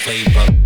play.